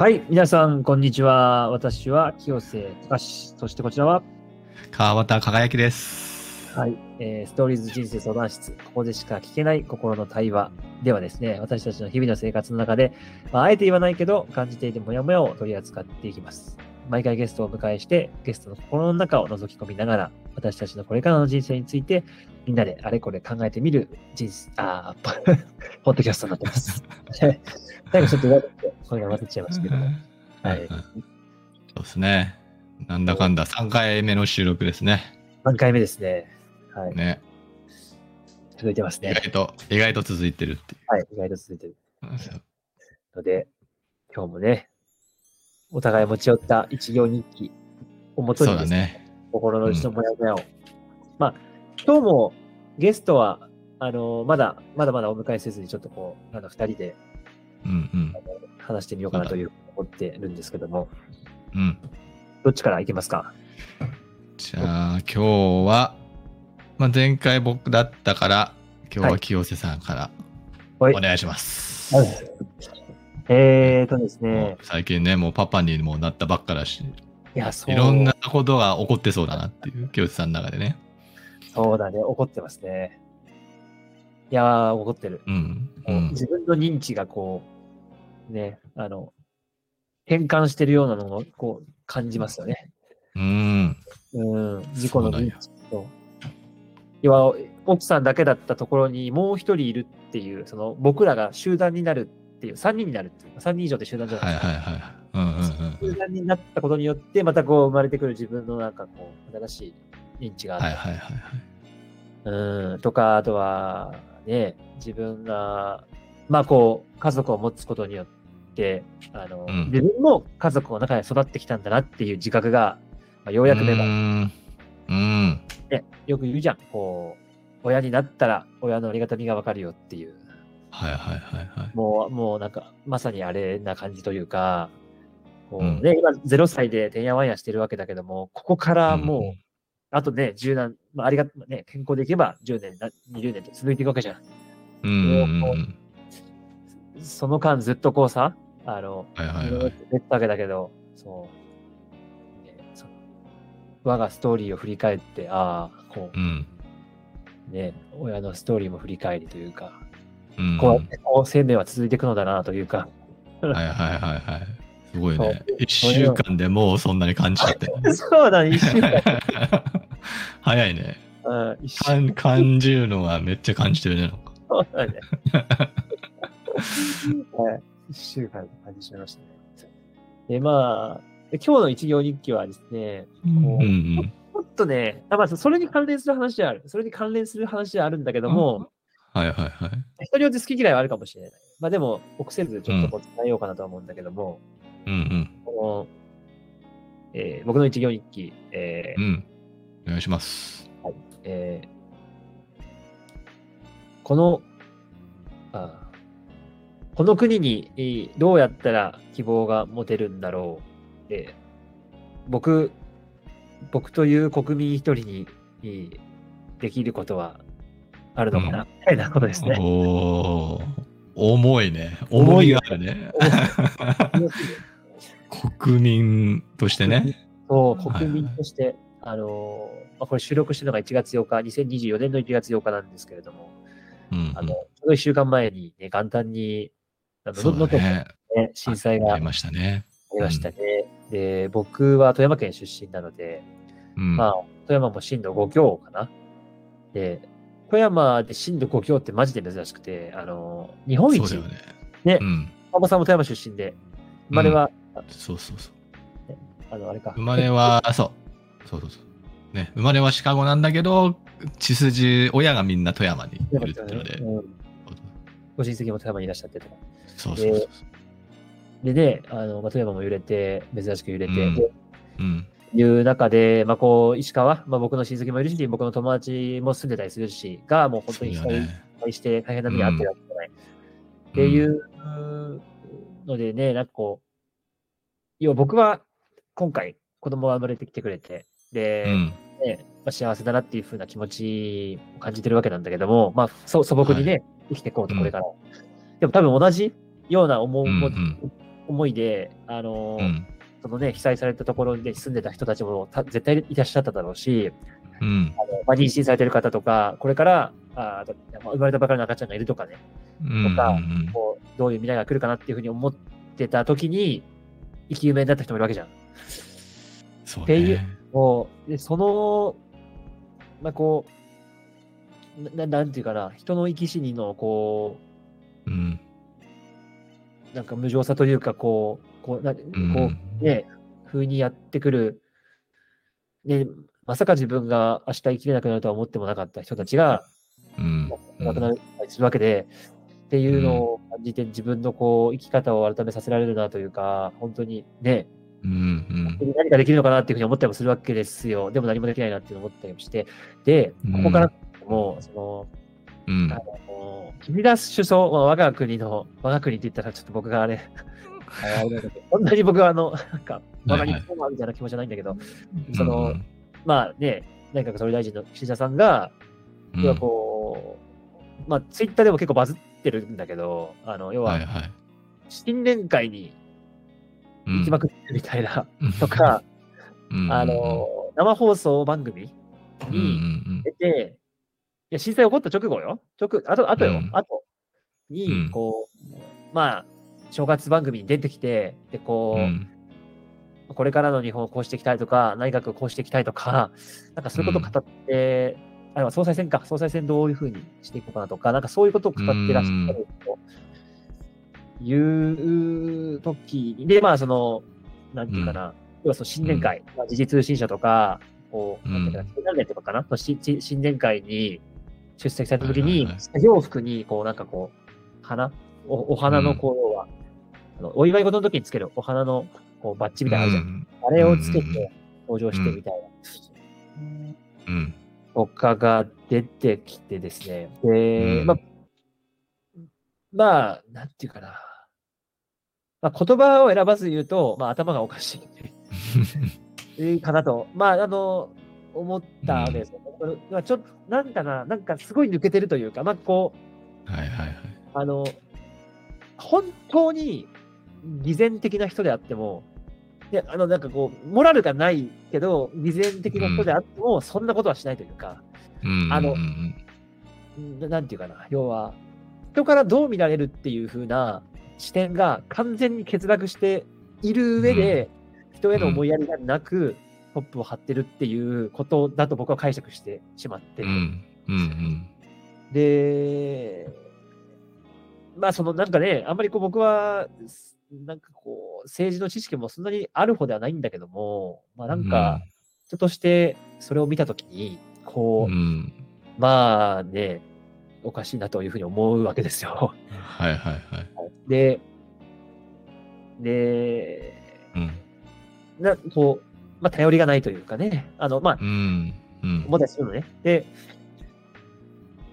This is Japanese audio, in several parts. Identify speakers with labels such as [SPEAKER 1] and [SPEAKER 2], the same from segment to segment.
[SPEAKER 1] はい、皆さん、こんにちは。私は清瀬隆。そしてこちらは、
[SPEAKER 2] 川端輝きです。
[SPEAKER 1] はい、えーストーリーズ人生相談室。ここでしか聞けない心の対話ではですね、私たちの日々の生活の中で、まあ、あえて言わないけど、感じていてもやもやを取り扱っていきます。毎回ゲストをお迎えして、ゲストの心の中を覗き込みながら、私たちのこれからの人生について、みんなであれこれ考えてみる人生、あー、ポ ポッドキャストになってます。最後ちょっとて、声が混ざっちゃいましたけども。はい
[SPEAKER 2] そうですね。なんだかんだ3回目の収録ですね。
[SPEAKER 1] 3回目ですね。はい。
[SPEAKER 2] ね。
[SPEAKER 1] 続いてますね。
[SPEAKER 2] 意外と、意外と続いてるってい
[SPEAKER 1] はい。意外と続いてるので、今日もね、お互い持ち寄った一行日記をもと
[SPEAKER 2] そ
[SPEAKER 1] にですね、
[SPEAKER 2] ね。
[SPEAKER 1] 心の内のモヤモヤを。まあ、今日もゲストは、あのまだ、まだまだお迎えせずに、ちょっとこう、あの、二人で
[SPEAKER 2] うんうん。
[SPEAKER 1] 話してみようかなというふうに思ってるんですけども、
[SPEAKER 2] うん。
[SPEAKER 1] どっちからいきますか？
[SPEAKER 2] じゃあ今日は、まあ、前回僕だったから、今日は清瀬さんから
[SPEAKER 1] はい
[SPEAKER 2] お願いします。
[SPEAKER 1] はいえーとです
[SPEAKER 2] も
[SPEAKER 1] ね
[SPEAKER 2] う、最近ね、もうパパにもなったばっかだし、
[SPEAKER 1] いや、そう、
[SPEAKER 2] いろんなことが起こってそうだなっていう、清瀬さんの中でね。
[SPEAKER 1] そうだね、怒ってますね。いやー、怒ってる。
[SPEAKER 2] うん。う。
[SPEAKER 1] ん自分の認知がこう、ね、あの、変換してるようなのをこう感じますよね。
[SPEAKER 2] うん。
[SPEAKER 1] うん、自己の認知と。要は、奥さんだけだったところにもう一人いるっていう、その僕らが集団になるっていう、3人になるっていう、3人以上で集団じゃないですか。
[SPEAKER 2] はいはいはい。うんうんうん
[SPEAKER 1] 集団になったことによって、またこう生まれてくる自分のなんかこう、新しい認知がある。
[SPEAKER 2] はいはいはいはい。
[SPEAKER 1] うん、とか、あとは、ね、自分が、まあこう、家族を持つことによって、あの、
[SPEAKER 2] うん
[SPEAKER 1] 自分も家族の中で育ってきたんだなっていう自覚が、まあ、ようやく芽生え
[SPEAKER 2] うーん。うん。
[SPEAKER 1] て、よく言うじゃん。こう、親になったら親のありがたみがわかるよっていう。
[SPEAKER 2] はいはいはいはい。
[SPEAKER 1] もう、もうなんか、まさにあれな感じというか、こう
[SPEAKER 2] うん
[SPEAKER 1] ね、今0歳でてんやわんやしてるわけだけども、ここからもう、
[SPEAKER 2] うん
[SPEAKER 1] あとね、10年、まあ、ありがね、健康でいけば10年、な20年と続いていくわけじゃん。
[SPEAKER 2] うんうんうん。
[SPEAKER 1] その間ずっとこうさ、あの、
[SPEAKER 2] はいはいはい。
[SPEAKER 1] 出たわけだけど、そう、ね、その我がストーリーを振り返って、ああ、こ
[SPEAKER 2] うん。
[SPEAKER 1] う、ね、親のストーリーも振り返りというか、
[SPEAKER 2] うん。
[SPEAKER 1] こうやってこう生命は続いていくのだなというか、
[SPEAKER 2] はいはいはいはい。すごいね。一週間でもうそんなに感じちゃって。
[SPEAKER 1] そうだね、一週間。
[SPEAKER 2] 早いね。
[SPEAKER 1] うん、一週
[SPEAKER 2] 感感じるのはめっちゃ感じてるね。
[SPEAKER 1] そうだね。はい一週間感じちゃいましたね。で、まあ、で今日の一行日記はですね、
[SPEAKER 2] うん
[SPEAKER 1] こう
[SPEAKER 2] うん。
[SPEAKER 1] ちょっとね、あまあ、それに関連する話である。それに関連する話であるんだけども、
[SPEAKER 2] はいはいはい。
[SPEAKER 1] 人によって好き嫌いはあるかもしれない。まあでも、臆せずちょっとこう伝えようかなとは思うんだけども、
[SPEAKER 2] うんうん。
[SPEAKER 1] このえー僕の一行日記、えー
[SPEAKER 2] うん。お願いします。
[SPEAKER 1] えーこの、あーこの国にえーどうやったら希望が持てるんだろう。えー僕、僕という国民一人にえーできることはあるのかな、
[SPEAKER 2] うん
[SPEAKER 1] みたいなことですね。
[SPEAKER 2] おー重いね。
[SPEAKER 1] 重い
[SPEAKER 2] あるね。国民としてね。
[SPEAKER 1] そう、国民として、あのーまあ、これ収録してるのが1月8日、2024年の1月8日なんですけれども、
[SPEAKER 2] うん
[SPEAKER 1] あの、ちょうど1週間前にね、元旦に、あの、能登
[SPEAKER 2] ね。
[SPEAKER 1] ね、震災があり
[SPEAKER 2] ありましたね。
[SPEAKER 1] ましたね。で、僕は富山県出身なので、
[SPEAKER 2] うん。
[SPEAKER 1] まあ、富山も震度5強かな。で、富山で震度5強ってマジで珍しくて、あの、日本一、
[SPEAKER 2] そうだよね。
[SPEAKER 1] ね
[SPEAKER 2] うん。
[SPEAKER 1] ママさんも富山出身で、生まれは、
[SPEAKER 2] そうそうそう。
[SPEAKER 1] あの、あれか。
[SPEAKER 2] 生まれは、そう。そうそうそう。ね、生まれはシカゴなんだけど、血筋、親がみんな富山にいるってので。
[SPEAKER 1] うんご親戚も富山にいらっしゃってとか。
[SPEAKER 2] そうそうそう。
[SPEAKER 1] でね、あの、まあ、富山も揺れて、珍しく揺れて、
[SPEAKER 2] うん
[SPEAKER 1] で
[SPEAKER 2] うん。
[SPEAKER 1] いう中で、まあ、こう、石川、まあ、僕の親戚もいるし、僕の友達も住んでたりするし、が、もう本当に被災して大変な目に遭ってるわけじゃない。っていうのでね、なんかこう、要は僕は今回子供が生まれてきてくれて、で、
[SPEAKER 2] うん。
[SPEAKER 1] ねまあ、幸せだなっていう風な気持ちを感じてるわけなんだけども、まあ、そ素朴にね、生きていこうと、これから。でも多分同じような思う、
[SPEAKER 2] うんうん
[SPEAKER 1] 思いで、あのー
[SPEAKER 2] うん。
[SPEAKER 1] そのね、被災されたところで住んでた人たちもた絶対いらっしゃっただろうし、
[SPEAKER 2] うん。
[SPEAKER 1] あのまあ、妊娠されてる方とか、これからあ生まれたばかりの赤ちゃんがいるとかね、
[SPEAKER 2] うん。
[SPEAKER 1] とか
[SPEAKER 2] うん
[SPEAKER 1] こうどういう未来が来るかなっていうふうに思ってた時に、生き埋めになった人もいるわけじゃん。
[SPEAKER 2] そう
[SPEAKER 1] っていう
[SPEAKER 2] ね。
[SPEAKER 1] こうでその、まあ、こうな、なんていうかな、人の生き死にの、こ
[SPEAKER 2] うん。
[SPEAKER 1] う、なんか無情さというか、こう、こう、なこ
[SPEAKER 2] う
[SPEAKER 1] ね、風にやってくる、ね、まさか自分が明日生きれなくなるとは思ってもなかった人たちが、
[SPEAKER 2] うん。
[SPEAKER 1] 亡くなったりするわけで、っていうのを感じて、自分のこう、生き方を改めさせられるなというか、本当にね、
[SPEAKER 2] うん。うん。
[SPEAKER 1] 何かできるのかなっていうふうに思ったりもするわけですよ。でも何もできないなっていうのを思ったりもして。で、ここからも、その、
[SPEAKER 2] うん
[SPEAKER 1] あ。の、君み出す首相、まあ、我が国の、我が国って言ったらちょっと僕があれ、そんなに僕はあの、なんか、我が日本はみたいな気持ちじゃないんだけど、その、まあね、内閣総理大臣の岸田さんが、
[SPEAKER 2] うん、
[SPEAKER 1] 要はこう、まあ、ツイッターでも結構バズってるんだけど、あの、要は。新年会に行きまくってるみたいな、
[SPEAKER 2] うん。
[SPEAKER 1] と、か、
[SPEAKER 2] うん。
[SPEAKER 1] あ、の、生放送番組に出て、いや、震災起こった直後よ。直、あと、あとよ、
[SPEAKER 2] うん。
[SPEAKER 1] あと
[SPEAKER 2] う
[SPEAKER 1] に
[SPEAKER 2] ん、
[SPEAKER 1] こう、まあ、正月番組に出てきて、で、こう、
[SPEAKER 2] うん。うん
[SPEAKER 1] これからの日本をこうしていきたいとか、内閣をこうしていきたいとか、なんかそういうことを語って、あ総裁選か、総裁選どういうふうにしていこうかなとか、なんかそういうことを語ってらっしゃるという時に、で、まあ、その、なんていうかな、要はその新年会、まあ、時事通信社とか、こう、なんていうかな、新年とかかな、新年会に出席された時に
[SPEAKER 2] はいはいはい、
[SPEAKER 1] 作業服に、こう、なんかこう、花おお花の、こう、要は、あのお祝い事の時につけるお花のこうバッジみたいなのあるじゃん。あれをつけ
[SPEAKER 2] うんうんうん
[SPEAKER 1] て登場してみたいな。
[SPEAKER 2] うん。
[SPEAKER 1] とかが出てきてですね。で、
[SPEAKER 2] うん
[SPEAKER 1] まあ、まあ、なんていうかな。まあ、言葉を選ばず言うと、まあ、頭がおかしいかなと、まあ、あの、思ったわけですよ。まあちょっと、なんかな、なんかすごい抜けてるというか、まあ、こう、
[SPEAKER 2] はいはいはい。
[SPEAKER 1] あの、本当に偽善的な人であっても、であのなんかこう、モラルがないけど、偽善的な人であっても、そんなことはしないというか、
[SPEAKER 2] うん。
[SPEAKER 1] あの
[SPEAKER 2] うん
[SPEAKER 1] ななんていうかな、要は、人からどう見られるっていう風な視点が完全に欠落している上で、人への思いやりがなく、トップを張ってるっていうことだと僕は解釈してしまって。る。
[SPEAKER 2] うん。うん。うん。
[SPEAKER 1] で、まあそのなんかね、あんまりこう僕は、なんかこう、政治の知識もそんなにある方ではないんだけども、まあなんか、人としてそれを見たときに、こう、
[SPEAKER 2] うん。
[SPEAKER 1] まあね、おかしいなというふうに思うわけですよ。
[SPEAKER 2] はいはいはい。
[SPEAKER 1] で、で、
[SPEAKER 2] うん。
[SPEAKER 1] なこう、まあ頼りがないというかね、あの、まあ
[SPEAKER 2] う、ん。うん。
[SPEAKER 1] 思ったりするのね。で、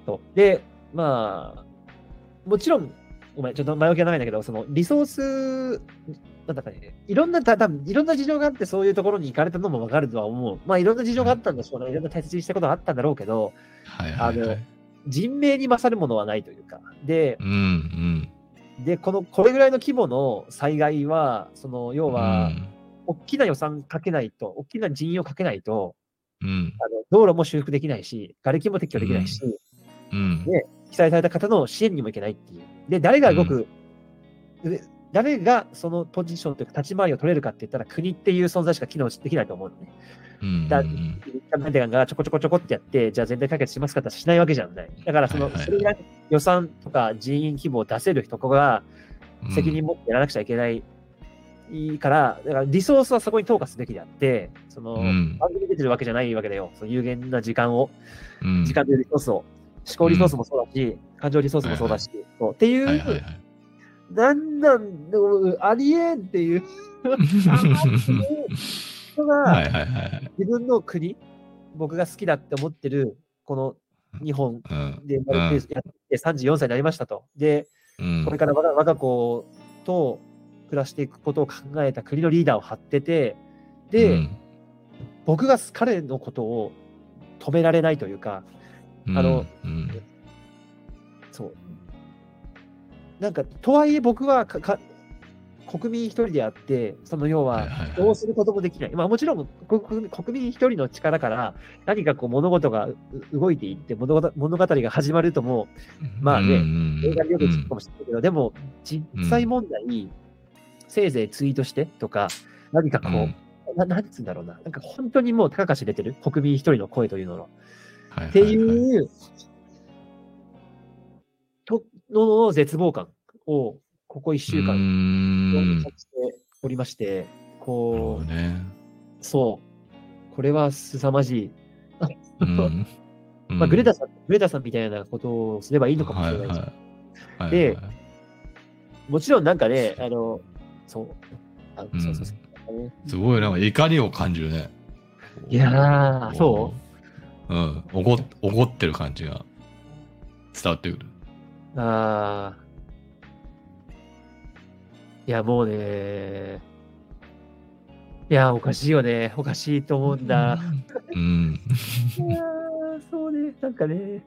[SPEAKER 1] そう。で、まあ、もちろん、ごめん、ちょっと前置きが長いんだけど、そのリソース、なんだかね、いろんな、た多分いろんな事情があって、そういうところに行かれたのもわかるとは思う。まあ、いろんな事情があったんでしょうね。いろんな大切にしたことがあったんだろうけど、
[SPEAKER 2] はいはいはい。
[SPEAKER 1] 人命に勝るものはないというか。で
[SPEAKER 2] う、ん
[SPEAKER 1] で、この、これぐらいの規模の災害は、その、要
[SPEAKER 2] うん。
[SPEAKER 1] は、大きな予算かけないと、大きな人員をかけないと、
[SPEAKER 2] うん
[SPEAKER 1] あの道路も修復できないし、瓦礫も撤去できないし、
[SPEAKER 2] うん
[SPEAKER 1] ね被災された方の支援にもいけないっていう。で、誰が動く、で誰がそのポジションというか立ち回りを取れるかって言ったら国っていう存在しか機能できないと思うのね。
[SPEAKER 2] うん
[SPEAKER 1] だメディアがちょこちょこちょこってやって、じゃあ全体解決しますかってしないわけじゃない。だからその、それ予算とか人員規模を出せる人が
[SPEAKER 2] うん
[SPEAKER 1] 責任持ってやらなくちゃいけないから、だからリソースはそこに投下すべきであって、その、
[SPEAKER 2] うん
[SPEAKER 1] 番組に出てるわけじゃないわけだよ。その有限な時間を、
[SPEAKER 2] うん
[SPEAKER 1] 時間というリソースを、思考リソースもそうだし、感情リソースもそうだし、そう。っていう、
[SPEAKER 2] はいはいはい。
[SPEAKER 1] なんなんでもありえんっていう 人が、
[SPEAKER 2] はいはいはい。
[SPEAKER 1] 自分の国、僕が好きだって思ってる、この日本
[SPEAKER 2] うん。
[SPEAKER 1] で生まれてやって34歳になりましたと。で、
[SPEAKER 2] うん。
[SPEAKER 1] これから我が我が子と暮らしていくことを考えた国のリーダーを張ってて、で、
[SPEAKER 2] うん。
[SPEAKER 1] 僕が彼のことを止められないというか、あの、
[SPEAKER 2] うん
[SPEAKER 1] そう。なんか、とはいえ僕はかか国民一人であって、その要はどうすることもできない。まあもちろん国国民一人の力から何かこう物事がう動いていって物語物語が始まるともまあね
[SPEAKER 2] うん
[SPEAKER 1] 映画でよく聞くかもしれないけど、でも実際問題、せいぜいツイートしてとか、何かこう、
[SPEAKER 2] うん。
[SPEAKER 1] ななんつうんだろうな、なんか本当にもう高かし出てる。国民一人の声というのの。
[SPEAKER 2] っ
[SPEAKER 1] っていう、との絶望感を、ここ一週間、
[SPEAKER 2] 間
[SPEAKER 1] 感じておりまして、こう、
[SPEAKER 2] ね。
[SPEAKER 1] そう、これは凄まじい。
[SPEAKER 2] うん。
[SPEAKER 1] まあ、グレタさん、グレタさんみたいなことをすればいいのかもしれないし、
[SPEAKER 2] はいはい。
[SPEAKER 1] で
[SPEAKER 2] はいはい。
[SPEAKER 1] もちろんなんかね、あの、そう、あ
[SPEAKER 2] うん
[SPEAKER 1] そうそうそう。ね
[SPEAKER 2] すごいなんか怒りを感じるね。
[SPEAKER 1] いやー、そ
[SPEAKER 2] うん。おご怒ってる感じが伝わってくる。
[SPEAKER 1] うあーいや、もうね、いや、おかしいよね。おかしいと思うんだ。
[SPEAKER 2] うん。
[SPEAKER 1] いやー、そうね、なんかね。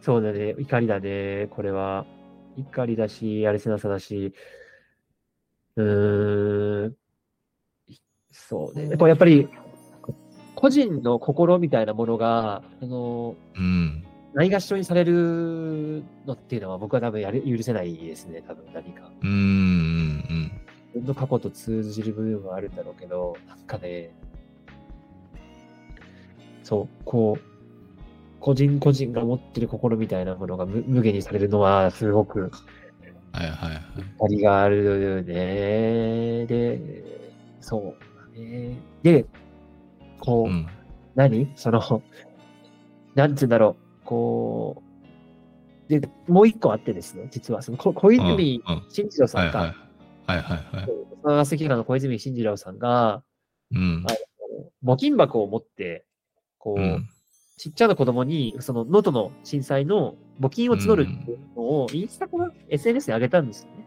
[SPEAKER 1] そうだね、怒りだね、これは。怒りだし、やるせなさだし、うーん、そうね。やっぱり、個人の心みたいなものが、あの、
[SPEAKER 2] うん。
[SPEAKER 1] ないがしろにされるのっていうのは僕は多分やる許せないですね、多分何か。
[SPEAKER 2] うん。うん。
[SPEAKER 1] 自分の過去と通じる部分はあるんだろうけど、なんかね、そう、こう、個人個人が持ってる心みたいなものが無無限にされるのは、すごく
[SPEAKER 2] はいはいはい。
[SPEAKER 1] ありがあるね。で、そうだね。で、こう、
[SPEAKER 2] うん。
[SPEAKER 1] 何？その、なんつうんだろう、こう、で、もう一個あってですね、実は、その、こ小泉進次郎さんか、
[SPEAKER 2] はいはい。はい
[SPEAKER 1] の小泉進次郎さんが、
[SPEAKER 2] うん。
[SPEAKER 1] 募金箱を持って、こう、
[SPEAKER 2] うん。
[SPEAKER 1] ちっちゃな子供に、その、能登の震災の募金を募るっていうのを、インスタかな ?SNS に上げたんですよね。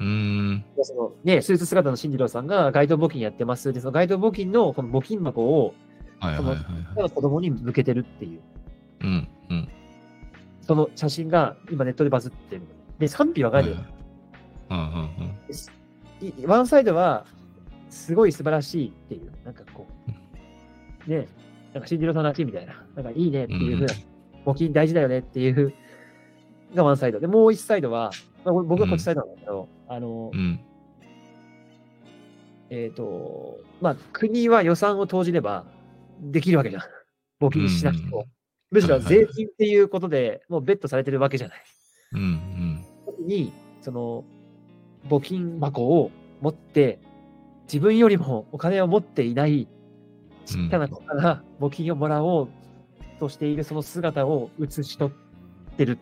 [SPEAKER 2] うん。
[SPEAKER 1] でそのね、スーツ姿の進次郎さんが街頭募金やってます。で、その街頭募金のこの募金箱を、
[SPEAKER 2] はいはいはいはい。
[SPEAKER 1] ちっちゃな子供に向けてるっていう、
[SPEAKER 2] うん。うん。
[SPEAKER 1] その写真が今ネットでバズってる。で、賛否分かれてる。
[SPEAKER 2] うんうんうん。
[SPEAKER 1] いワンサイドは、すごい素晴らしいっていう、なんかこう、ね、なんか新次郎さんらしいみたいな、なんかいいねっていうふうな、募金大事だよねっていうがワンサイド。で、もう一サイドは、まあ、僕はこっちサイドなんだけど、あの
[SPEAKER 2] う、ん。
[SPEAKER 1] えっ、と、まあ、国は予算を投じればできるわけじゃん。募金しなくても。むしろ税金っていうことでもうベットされてるわけじゃない。
[SPEAKER 2] うんうん。
[SPEAKER 1] 時に、その、募金箱を持って、自分よりもお金を持っていないちっちゃな子から募金をもらおうとしているその姿を写し取ってる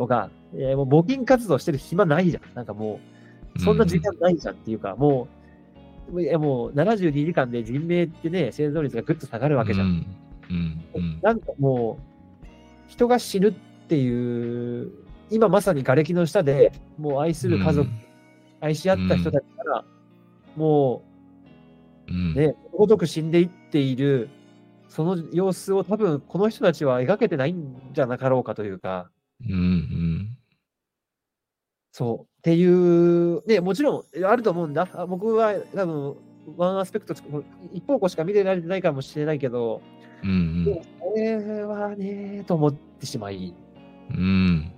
[SPEAKER 1] のが、えーもう募金活動してる暇ないじゃん。なんかもう、そんな時間ないじゃんっていうか、もう、いやもう72時間で人命ってね、生存率がぐっと下がるわけじゃん。
[SPEAKER 2] うん。うんうん。
[SPEAKER 1] なんかもう、人が死ぬっていう、今まさに瓦礫の下で、もう愛する家族、愛し合った人たちから、も
[SPEAKER 2] うん。
[SPEAKER 1] うね、ごとく死んでいっている、その様子を多分この人たちは描けてないんじゃなかろうかというか、
[SPEAKER 2] うんうん。
[SPEAKER 1] そう。っていう、ね、もちろんあると思うんだ。あ僕は多分、ワンアスペクト、一方向しか見てられてないかもしれないけど、
[SPEAKER 2] うん
[SPEAKER 1] でもこれはね、と思ってしまい、
[SPEAKER 2] うん。うん。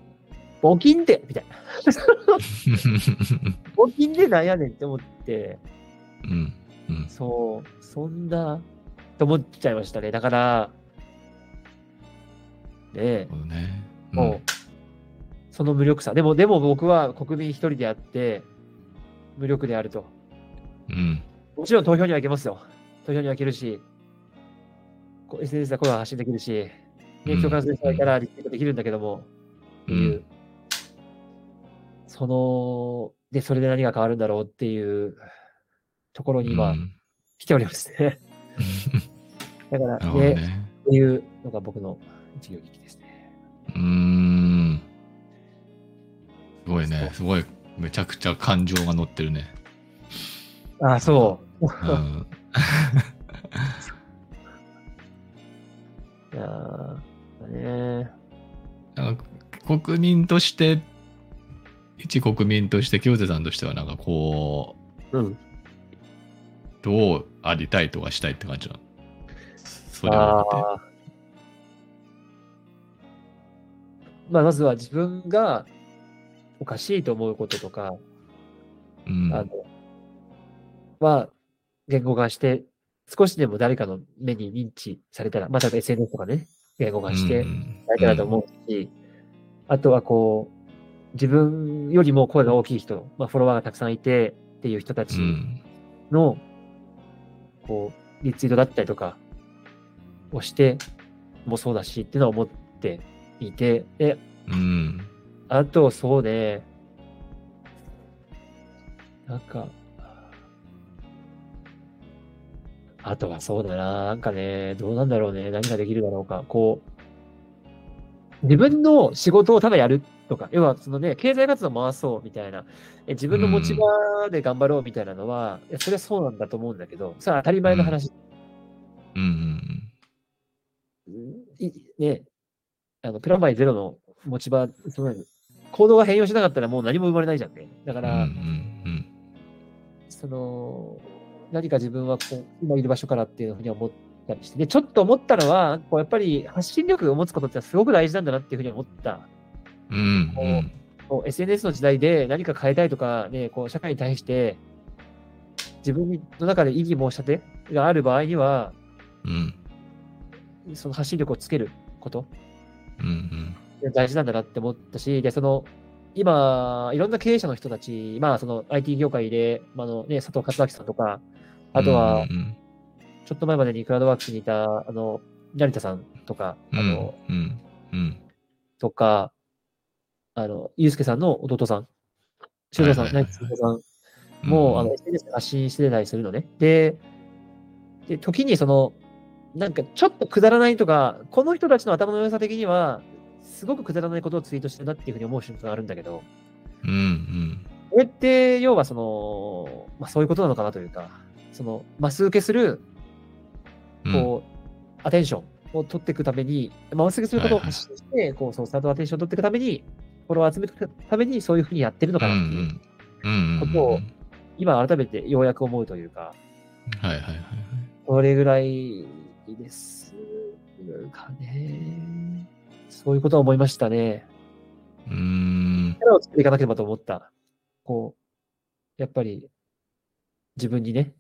[SPEAKER 1] 募金ってみたいな。募金でなんやねんって思って、
[SPEAKER 2] うん。うん。
[SPEAKER 1] そう、そんな、と思っちゃいましたね。だから、ねえ、
[SPEAKER 2] そうね。
[SPEAKER 1] もう、その無力さ。でも、でも僕は国民一人であって、無力であると。
[SPEAKER 2] うん。
[SPEAKER 1] もちろん投票には行けますよ。投票には行けるし、SNS で声は発信できるし、ね、共感する人がいたらリツイートできるんだけども、っていう、
[SPEAKER 2] うん
[SPEAKER 1] その、で、それで何が変わるんだろうっていうところに今、
[SPEAKER 2] うん
[SPEAKER 1] 来ておりますね。だから、ね、
[SPEAKER 2] ね。
[SPEAKER 1] っていうのが僕の一行劇ですね。
[SPEAKER 2] うーん。すごいね。すごい。めちゃくちゃ感情が乗ってるね。
[SPEAKER 1] ああ、そう。
[SPEAKER 2] うん。
[SPEAKER 1] いやーね
[SPEAKER 2] なんか国民として一国民として清瀬さんとしてはなんかこう
[SPEAKER 1] うん。
[SPEAKER 2] どうありたいとかしたいって感じなの？それを見て
[SPEAKER 1] あーまあ、まずは自分がおかしいと思うこととか、
[SPEAKER 2] うん。
[SPEAKER 1] あの、は言語化して、少しでも誰かの目に認知されたら、まあ、例えば SNS とかね、言語化して
[SPEAKER 2] うん
[SPEAKER 1] やれたらと思うし、あとはこう、自分よりも声が大きい人、まあ、フォロワーがたくさんいてっていう人たち
[SPEAKER 2] うん。
[SPEAKER 1] の、こう、リツイートだったりとかをしてもそうだしっていうのは思っていて、で、
[SPEAKER 2] うん
[SPEAKER 1] あと、そうね、なんか、あとはそうだな、なんかね、どうなんだろうね、何ができるだろうか、こう、自分の仕事をただやるとか、要はそのね、経済活動を回そうみたいな、え自分の持ち場で頑張ろうみたいなのは、いやそれはそうなんだと思うんだけど、それは当たり前の話。
[SPEAKER 2] うん。
[SPEAKER 1] いね、あの、プラマイゼロの持ち場、その行動が変容しなかったらもう何も生まれないじゃんね。だか
[SPEAKER 2] うんうん
[SPEAKER 1] ら、
[SPEAKER 2] うん。
[SPEAKER 1] その、何か自分はこう今いる場所からっていうふうに思ったりして、で、ちょっと思ったのは、こうやっぱり発信力を持つことってすごく大事なんだなっていうふうに思った。
[SPEAKER 2] うんうん。
[SPEAKER 1] こう SNS の時代で何か変えたいとか、ね、こう社会に対して自分の中で異議申し立てがある場合には、
[SPEAKER 2] うん。
[SPEAKER 1] その発信力をつけること。
[SPEAKER 2] うん
[SPEAKER 1] 大事なんだなって思ったし、で、その、今、いろんな経営者の人たち、まあ、その IT 業界で、まあ、あのね、佐藤勝明さんとか、あとは
[SPEAKER 2] う、ん
[SPEAKER 1] ちょっと前までにクラウドワークスにいた、あの、成田さんとか、
[SPEAKER 2] うん
[SPEAKER 1] あの、
[SPEAKER 2] うんうん。
[SPEAKER 1] とか、あの、ゆうすけさんの弟さん、修造さん、成田修造さんも、
[SPEAKER 2] うん
[SPEAKER 1] あの、SNS で発信してたりするのね。で、で、時にその、なんかちょっとくだらないとか、この人たちの頭の良さ的には、すごくくだらないことをツイートしてるなっていうふうに思う瞬間があるんだけど、
[SPEAKER 2] うんうん。
[SPEAKER 1] これって、要はその、まあそういうことなのかなというか、その、マス受けする、
[SPEAKER 2] うん。
[SPEAKER 1] こう、アテンションを取っていくために、まあ、マス受けすることを発信して、こう、そのスタートアテンションを取っていくために、フォロワーを集めていくために、そういうふうにやってるのかなっていう、
[SPEAKER 2] うんうん。うん
[SPEAKER 1] ことを今改めてようやく思うというか、
[SPEAKER 2] はいはいはいはい。
[SPEAKER 1] それぐらいですかね。そういうことは思いましたね。
[SPEAKER 2] うーん
[SPEAKER 1] キャラを作っていかなければと思った。こう、やっぱり自分にね、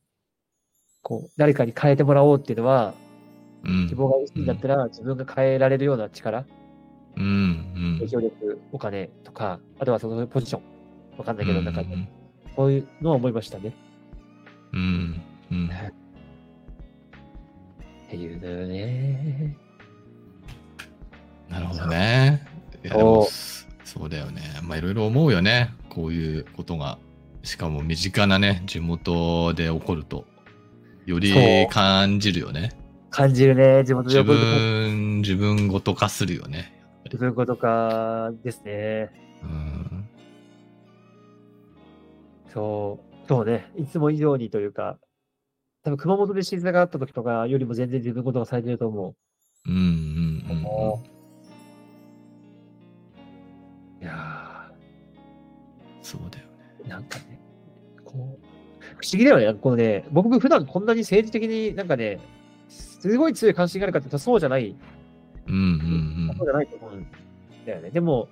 [SPEAKER 1] こう、誰かに変えてもらおうっていうのは、
[SPEAKER 2] うん
[SPEAKER 1] 希望が薄いんだったら自分が変えられるような力、
[SPEAKER 2] うんうん
[SPEAKER 1] 影響力、お金とか、あとはそのポジション、わかんないけど、なんか
[SPEAKER 2] う、ん
[SPEAKER 1] そういうのは思いましたね。
[SPEAKER 2] うんうん
[SPEAKER 1] っていうのよね。
[SPEAKER 2] なるほどね。いやでもそうだよね。まあいろいろ思うよね。こういうことが。しかも身近なね、地元で起こると、より感じるよね。
[SPEAKER 1] 感じるね、地元で
[SPEAKER 2] 自
[SPEAKER 1] 起こること
[SPEAKER 2] 分、自分ごと化するよね。
[SPEAKER 1] そういうことかですね。
[SPEAKER 2] うん。
[SPEAKER 1] そう、そうね、いつも以上にというか、多分熊本で震災があった時とかよりも全然自分ことがされてると思
[SPEAKER 2] うんうんうん
[SPEAKER 1] う。いや
[SPEAKER 2] そうだよね。
[SPEAKER 1] ー、なんかね、こう、不思議だよね。このね、僕普段こんなに政治的になんかね、すごい強い関心があるかって言うとそうじゃない、
[SPEAKER 2] うんうん
[SPEAKER 1] そうじゃないと思うんだよね。でも、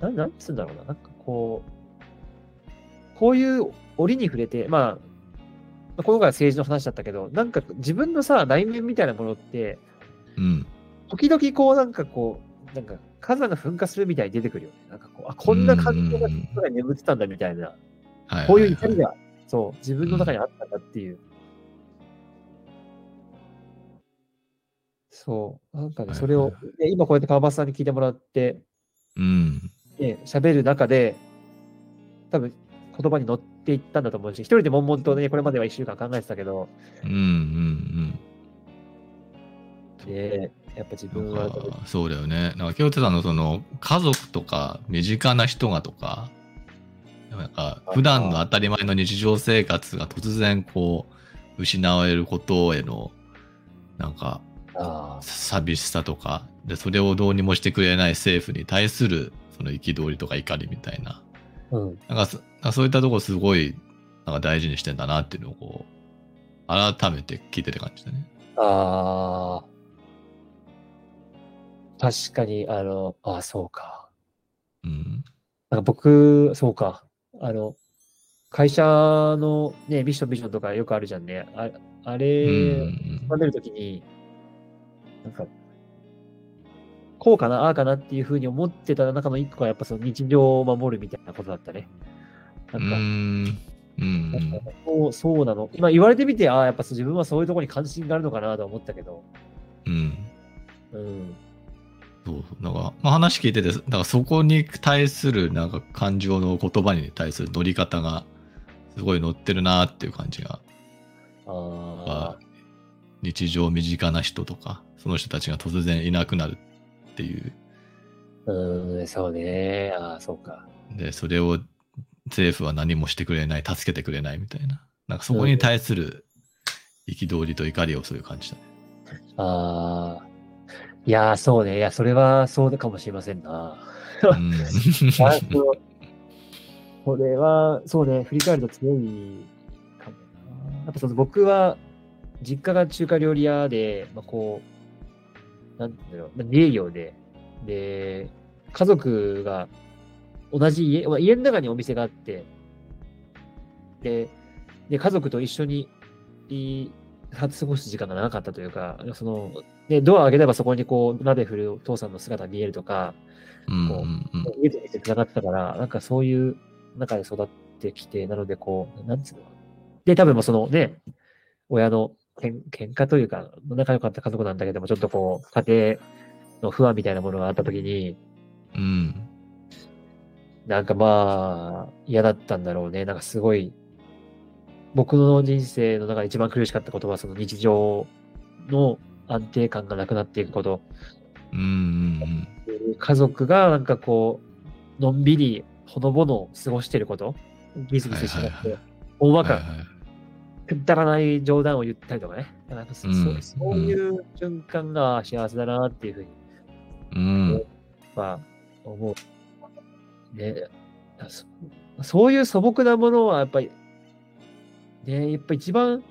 [SPEAKER 1] なん、なんつうんだろうな。なんかこう、こういう折に触れて、まあ、まあこの回は政治の話だったけど、なんか自分のさ、内面みたいなものって、
[SPEAKER 2] うん。うん。
[SPEAKER 1] 時々こうなんかこう、なんか火山が噴火するみたいに出てくるよね。なんかこう、あ、こんな感情が眠ってたんだみたいな、
[SPEAKER 2] はい。
[SPEAKER 1] こういう怒りが、そう、自分の中にあったんだっていう。そう、なんかね、
[SPEAKER 2] はい
[SPEAKER 1] それを、ね今こうやって川端さんに聞いてもらって、
[SPEAKER 2] うん。
[SPEAKER 1] ね、喋る中で、多分言葉に乗っていったんだと思うし、一人で悶々とね、これまでは一週間考えてたけど、
[SPEAKER 2] うんうん
[SPEAKER 1] ね、やっぱ自
[SPEAKER 2] うん。
[SPEAKER 1] 分は
[SPEAKER 2] そうだよね。なんか清手さんのその家族とか身近な人がとか、なんか普段の当たり前の日常生活が突然こう失われることへのなんか
[SPEAKER 1] あ
[SPEAKER 2] 寂しさとかでそれをどうにもしてくれない政府に対するその憤りとか怒りみたいな
[SPEAKER 1] うん。
[SPEAKER 2] なんかそういったところすごいなんか大事にしてんだなっていうのをこう、改めて聞いてて感じだね。
[SPEAKER 1] ああ。確かに、あの、ああ、そうか。
[SPEAKER 2] うん。
[SPEAKER 1] なんか僕、そうか。あの、会社のね、ミッションビジョンとかよくあるじゃんね。ああ
[SPEAKER 2] う
[SPEAKER 1] れ、
[SPEAKER 2] ん。
[SPEAKER 1] 学べるときに、なんか、こうかな、ああかなっていうふうに思ってた中の一個は、やっぱその日常を守るみたいなことだったね。な
[SPEAKER 2] うん
[SPEAKER 1] か、
[SPEAKER 2] ん。うん。
[SPEAKER 1] なんかそうそうなの。今言われてみて、ああ、やっぱ自分はそういうところに関心があるのかなとは思ったけど、
[SPEAKER 2] うん。
[SPEAKER 1] うん。
[SPEAKER 2] そう。なんか、まあ、話聞いてて、だからそこに対するなんか感情の言葉に対する乗り方がすごい乗ってるなっていう感じが、
[SPEAKER 1] ああ、
[SPEAKER 2] 日常身近な人とか、その人たちが突然いなくなるっていう。
[SPEAKER 1] うん、そうね。ああ、そうか。
[SPEAKER 2] で、それを政府は何もしてくれない、助けてくれないみたいな。なんかそこに対する憤りと怒りをそういう感じだね。
[SPEAKER 1] ああ。いやー、そうね。いや、それはそうかもしれませんな。
[SPEAKER 2] うん。
[SPEAKER 1] あそうこれは、そうね、振り返ると強いかもな。やっぱその僕は、実家が中華料理屋で、まあ、こう、なんていうんだろう、まあ、自営業で、で、家族が同じ家、まあ、家の中にお店があって、で、で家族と一緒にい過ごす時間が長かったというか、その、で、ドア開ければそこにこう、鍋振るお父さんの姿が見えるとか、
[SPEAKER 2] うん
[SPEAKER 1] こう
[SPEAKER 2] うんうん
[SPEAKER 1] 家と店繋がってたから、なんかそういう中で育ってきて、なのでこう、なんつうので、多分もうそのね、親のけん喧嘩というか、仲良かった家族なんだけども、ちょっとこう、家庭の不安みたいなものがあったときに、
[SPEAKER 2] うん。
[SPEAKER 1] なんかまあ、嫌だったんだろうね。なんかすごい、僕の人生の中で一番苦しかったことは、その日常の安定感がなくなっていくこと。
[SPEAKER 2] うんうん
[SPEAKER 1] 家族がなんかこう、のんびり、ほのぼの過ごしてること、ギスギスしなくて大ま
[SPEAKER 2] うん。はい
[SPEAKER 1] か、
[SPEAKER 2] はい
[SPEAKER 1] くだらない冗談を言ったりとかね。なんかそ,そ、
[SPEAKER 2] うん
[SPEAKER 1] そういう瞬間が幸せだなっていうふうに、
[SPEAKER 2] うん。
[SPEAKER 1] まあ、思う。ねそそういう素朴なものはやっぱり、ね、やっぱ一番、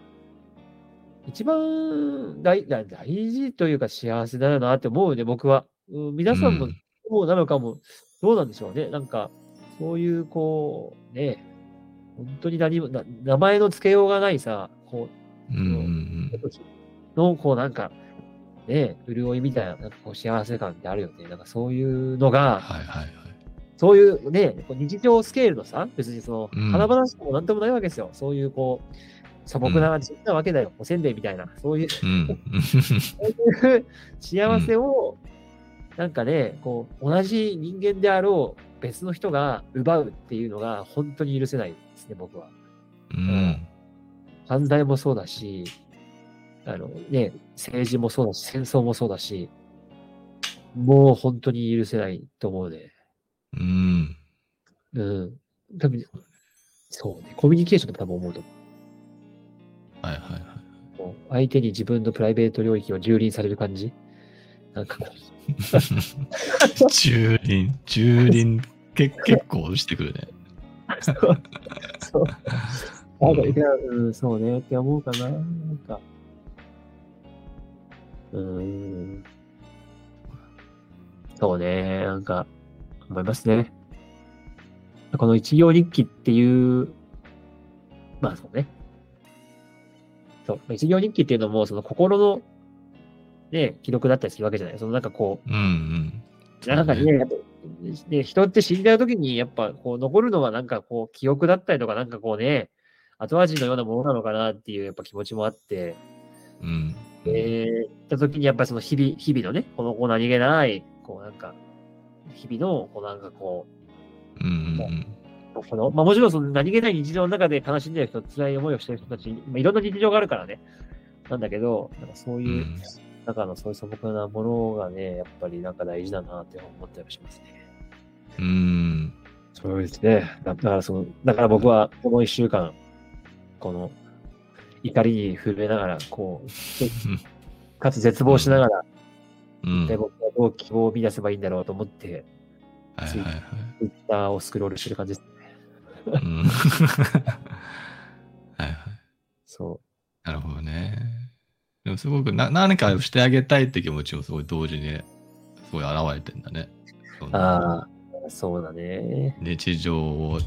[SPEAKER 1] 一番大大大事というか幸せだよなって思うね、僕は。うん、皆さんも
[SPEAKER 2] うん
[SPEAKER 1] そうなのかも、どうなんでしょうね。なんか、そういう、こう、ね、本当に何もな、名前の付けようがないさ、こ
[SPEAKER 2] うんうん
[SPEAKER 1] う、の、こうなんか、ね、潤いみたいな、なんかこう幸せ感ってあるよね。なんかそういうのが、
[SPEAKER 2] はいはいはい。
[SPEAKER 1] そういうね、日常スケールのさ、別にその、
[SPEAKER 2] うん
[SPEAKER 1] 華々しくもなんともないわけですよ。そういう、こう、素朴な味なわけだよ。おせんべいみたいな。そういう、
[SPEAKER 2] うん。
[SPEAKER 1] そういう幸せを、なんかね、こう、同じ人間であろう別の人が奪うっていうのが本当に許せないですね、僕は。
[SPEAKER 2] うん。
[SPEAKER 1] 犯罪もそうだし、あのね、政治もそうだし、戦争もそうだし、もう本当に許せないと思うね。
[SPEAKER 2] うん。
[SPEAKER 1] うん。多分、そうね、コミュニケーションでも多分思うと思う。
[SPEAKER 2] はいはいはい。
[SPEAKER 1] もう相手に自分のプライベート領域を蹂躙される感じ？なんかこう、
[SPEAKER 2] 駐輪、駐輪、け結構してくるね。
[SPEAKER 1] そう。そう。なんか、いや、うん、そうね、って思うかな。なんか。うーん。そうね、なんか、思いますね。この一行日記っていう、まあそうね。そう、一行日記っていうのも、その心の、ね、記録だったりするわけじゃない。そのなんかこう、
[SPEAKER 2] うんうん。
[SPEAKER 1] なんかね、ね人って死んじゃうときに、やっぱこう残るのはなんかこう記憶だったりとか、なんかこうね、後味のようなものなのかなっていうやっぱ気持ちもあって、
[SPEAKER 2] うん。
[SPEAKER 1] えー、ったときにやっぱりその日々、日々のね、このこう何気ない、こうなんか、日々の、こうなんかこ
[SPEAKER 2] うんうん
[SPEAKER 1] う、この、まあもちろんその何気ない日常の中で悲しんでる人、辛い思いをしてる人たち、まあ、いろんな日常があるからね、なんだけど、なんかそういう、
[SPEAKER 2] ん
[SPEAKER 1] 中のそういう素朴なものがね、やっぱりなんか大事だなって思ったりしますね。
[SPEAKER 2] うん。
[SPEAKER 1] そうですね。だだからその、だから僕はこの一週間、この怒りに震えながら、こう、かつ絶望しながら、
[SPEAKER 2] うん。
[SPEAKER 1] で僕はどう希望を見出せばいいんだろうと思って、
[SPEAKER 2] はいはいはい。
[SPEAKER 1] ツイッターをスクロールしてる感じですね。
[SPEAKER 2] うんはいはい。
[SPEAKER 1] そ
[SPEAKER 2] なるほどね。でもすごくな何かしてあげたいって気持ちもすごい同時に、すごい現れてんだね。
[SPEAKER 1] ああ、そうだね。
[SPEAKER 2] 日常を、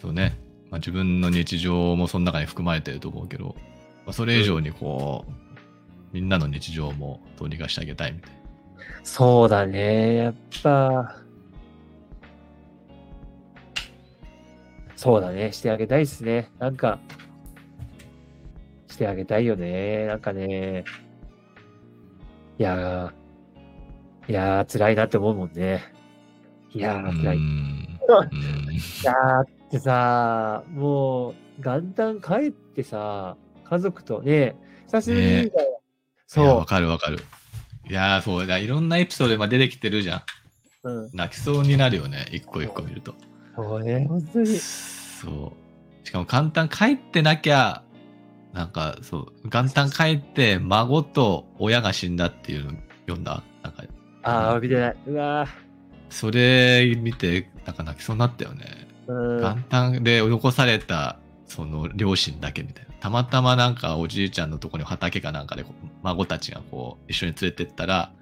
[SPEAKER 2] そうね、まあ、自分の日常もその中に含まれてると思うけど、まあ、それ以上にこう、みんなの日常もどうにかしてあげたいみたいな。
[SPEAKER 1] そうだね。やっぱ、そうだね。してあげたいですね。なんか、してあげたいよね。なんかね。いやー、いやー、辛いなって思うもんね。いやー、辛い。いやーってさ、もう、元旦帰ってさ、家族とね、久しぶりだよ。
[SPEAKER 2] いや、
[SPEAKER 1] そ
[SPEAKER 2] わかるわかる。いやー、そうだ、いろんなエピソード今出てきてるじゃん。
[SPEAKER 1] う。うん。
[SPEAKER 2] 泣きそうになるよね、一個一個見ると。
[SPEAKER 1] そうね、本当に。
[SPEAKER 2] そう。しかも簡単帰ってなきゃ、なんかそう、元旦帰って孫と親が死んだっていうの読んだ？なんか、
[SPEAKER 1] ああ、見てない。うわ
[SPEAKER 2] それ見て、なんか泣きそうになったよね。元旦で残された、その両親だけみたいな。たまたまなんかおじいちゃんのとこに畑かなんかで孫たちがこう一緒に連れてったら、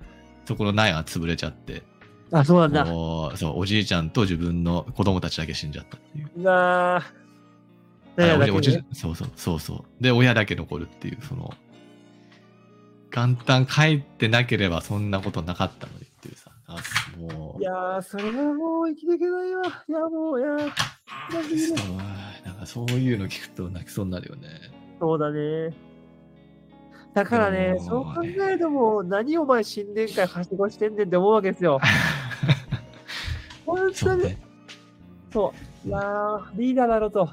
[SPEAKER 2] そこの苗が潰れちゃって、
[SPEAKER 1] あ、そうなんだ。
[SPEAKER 2] そうおじいちゃんと自分の子供たちだけ死んじゃったっていう。
[SPEAKER 1] うわー。
[SPEAKER 2] あ
[SPEAKER 1] ね
[SPEAKER 2] そうそうそうそう。で、親だけ残るっていう、その、元旦帰ってなければそんなことなかったのにっていうさ、あもう
[SPEAKER 1] い、やー、それはもう生きていけないわ。いや、もう、いや
[SPEAKER 2] なんかそういうの聞くと泣きそうになるよね。
[SPEAKER 1] そうだね。だからね、そう考えるともう、何お前新年会はしごしてんねんって思うわけですよ。本当に。
[SPEAKER 2] そうね。
[SPEAKER 1] そう。いやー、リーダーだろと。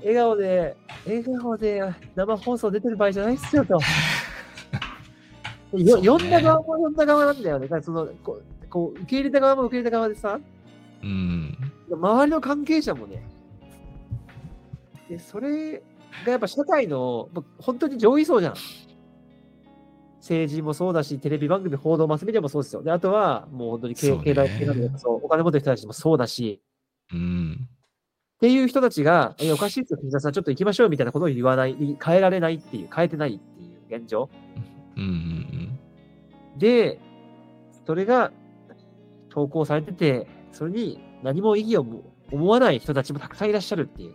[SPEAKER 1] 笑顔で、笑顔で生放送出てる場合じゃないっすよと。よ呼んだ側も呼んだ側なんだよね。だからそのこうこう受け入れた側も受け入れた側でさ、
[SPEAKER 2] うん。
[SPEAKER 1] 周りの関係者もね、でそれがやっぱ社会のま本当に上位層じゃん。政治もそうだし、テレビ番組、報道、マスメディアもそうですよ。で、あとは、もう本当に経経済系などそうお金持ってる人たちもそうだし、
[SPEAKER 2] うん。
[SPEAKER 1] っていう人たちが、え、おかしいですよ、藤田さん、ちょっと行きましょうみたいなことを言わない、い変えられないっていう、変えてないっていう現状。
[SPEAKER 2] うんうん
[SPEAKER 1] で、それが投稿されてて、それに何も意義をも思わない人たちもたくさんいらっしゃるっていう、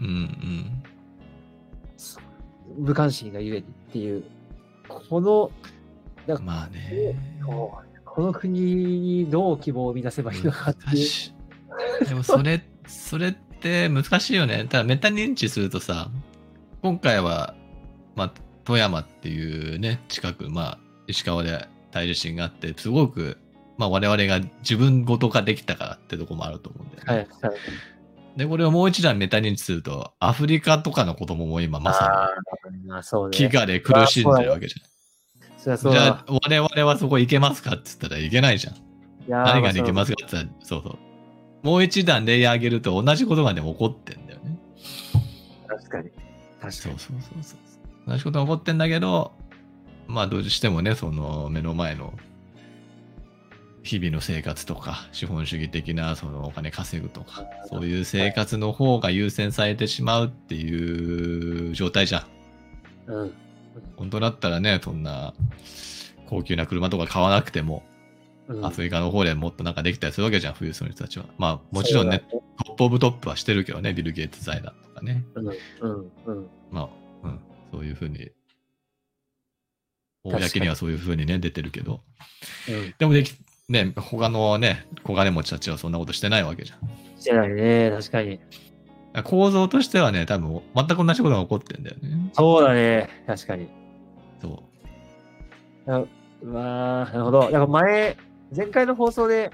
[SPEAKER 2] うん。うんうん。
[SPEAKER 1] 無関心がゆえにっていう、この、だから
[SPEAKER 2] まあね。
[SPEAKER 1] この国にどう希望を生み出せばいいのかっていう。
[SPEAKER 2] でもそれ、それって難しいよね。ただメタ認知するとさ、今回は、まあ、富山っていうね、近く、まあ、石川で大地震があって、すごく、まあ、我々が自分ごと化できたからってとこもあると思うんだよね。
[SPEAKER 1] はい。はい
[SPEAKER 2] で、これをもう一段メタ認知すると、アフリカとかの子供も今まさに
[SPEAKER 1] ね。
[SPEAKER 2] 飢餓で苦しんでるわけじゃん。じゃあ、我々はそこ行けますかって言ったらいけないじゃん。何ができ
[SPEAKER 1] ま
[SPEAKER 2] すかって言ったら、そうそう。もう一段レイヤー上げると同じことがね、起こってんだよね。
[SPEAKER 1] 確かに。確かに。
[SPEAKER 2] そうそうそうそう。同じことが起こってんだけど、まあどうしてもね、その目の前の日々の生活とか、資本主義的なそのお金稼ぐとか、そういう生活の方が優先されてしまうっていう状態じゃん。
[SPEAKER 1] うん。
[SPEAKER 2] 本当だったらね、そんな高級な車とか買わなくても、
[SPEAKER 1] うん
[SPEAKER 2] アフリカの方でもっとなんかできたりするわけじゃん、富裕層の人たちは。まあもちろんね、
[SPEAKER 1] そう
[SPEAKER 2] トップオブトップはしてるけどね、ビル・ゲイツ財団とかね。
[SPEAKER 1] うん。うん。うん。
[SPEAKER 2] まあ、うん、そういうふうに公にはそういうふうにね、出てるけど。
[SPEAKER 1] うん。
[SPEAKER 2] でもでき、ね、他のね、小金持ちたちはそんなことしてないわけじゃん。
[SPEAKER 1] してないね。確かに。
[SPEAKER 2] 構造としてはね、多分全く同じことが起こってんだよね。
[SPEAKER 1] そうだね。確かに。
[SPEAKER 2] そう。
[SPEAKER 1] あうわーなるほど。だから前、前回の放送で、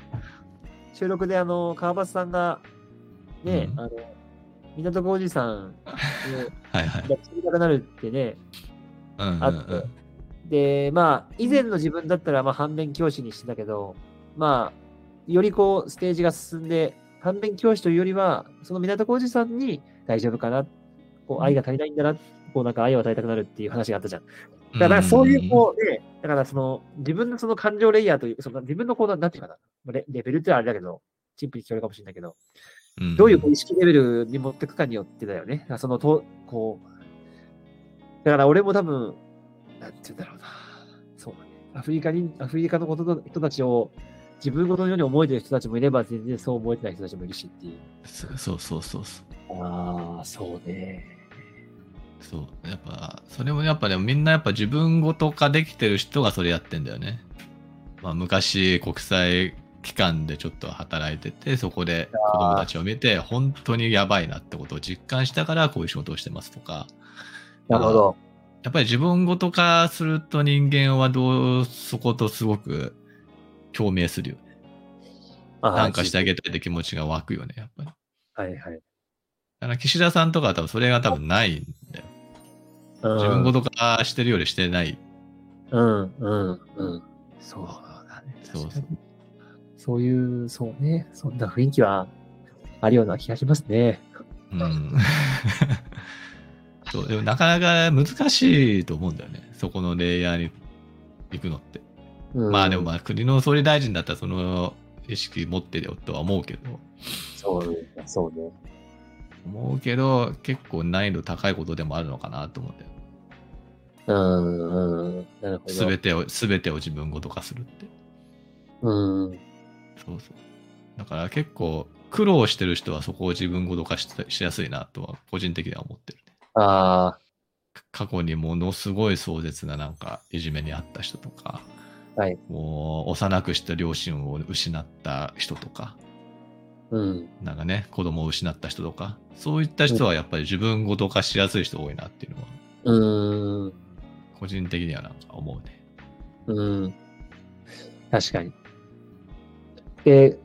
[SPEAKER 1] 収録であの、川端さんが、ね、
[SPEAKER 2] うん
[SPEAKER 1] あの、港区おじさんを
[SPEAKER 2] はいはい。
[SPEAKER 1] 抱きしめたくなるってね、
[SPEAKER 2] うんうん
[SPEAKER 1] あってで、まあ、以前の自分だったら、まあ、反面教師にしてたけど、まあ、よりこう、ステージが進んで、反面教師というよりは、その港区おじさんに大丈夫かな、こう、愛が足りないんだな、こう、なんか愛を与えたくなるっていう話があったじゃん。
[SPEAKER 2] うん。
[SPEAKER 1] だからそういう、こう、ね、だからその、自分のその感情レイヤーという、その自分のこう、なんていうかな、レレベルってあれだけど、陳腐に聞こえるかもしれないけど、
[SPEAKER 2] うん
[SPEAKER 1] どういう意識レベルに持っていくかによってだよね。そのと、こう、だから俺も多分、なんて言うんだろうな。そうだね。アフリカに、アフリカのことの人たちを自分ごとのように思えてる人たちもいれば、全然そう思えてない人たちもいるしっていう。
[SPEAKER 2] そそうそうそうそう。
[SPEAKER 1] ああ、そうね。
[SPEAKER 2] そう。やっぱ、それもやっぱでもみんなやっぱ自分ごと化できてる人がそれやってんだよね。まあ昔国際機関でちょっと働いてて、そこで子供たちを見て、本当にやばいなってことを実感したからこういう仕事をしてますとか。
[SPEAKER 1] なるほど。
[SPEAKER 2] やっぱり自分ごと化すると人間はどう、そことすごく共鳴するよね。なんかしてあげたいって気持ちが湧くよね、やっぱり。
[SPEAKER 1] はいはい。
[SPEAKER 2] だから岸田さんとかは多分それが多分ないんだよ。
[SPEAKER 1] うん
[SPEAKER 2] 自分ごと化してるよりしてない。
[SPEAKER 1] うん、うん、うん。そうだね。
[SPEAKER 2] そうそう
[SPEAKER 1] そういう、そうね。そんな雰囲気はあるような気がしますね。
[SPEAKER 2] うん。そうでもなかなか難しいと思うんだよね。そこのレイヤーに行くのって。
[SPEAKER 1] うん
[SPEAKER 2] まあでもまあ国の総理大臣だったらその意識持ってるよとは思うけど、
[SPEAKER 1] そうね。そうね。
[SPEAKER 2] 思うけど結構難易度高いことでもあるのかなと思うんだよ。
[SPEAKER 1] うん、うん。なるほど。
[SPEAKER 2] すべてを、すべてを自分ごと化するって。
[SPEAKER 1] うん。
[SPEAKER 2] そうそう。だから結構苦労してる人はそこを自分ごと化ししやすいなとは個人的には思ってるね。
[SPEAKER 1] あ
[SPEAKER 2] 過去にものすごい壮絶ななんかいじめにあった人とか、
[SPEAKER 1] あ、はい。
[SPEAKER 2] もう幼くした両親を失った人とか、
[SPEAKER 1] うん。
[SPEAKER 2] なんかね、子供を失った人とか、そういった人はやっぱり自分ごと化しやすい人多いなっていうのは、
[SPEAKER 1] うん。
[SPEAKER 2] 個人的にはなんか思うね。
[SPEAKER 1] うん。確かに。で、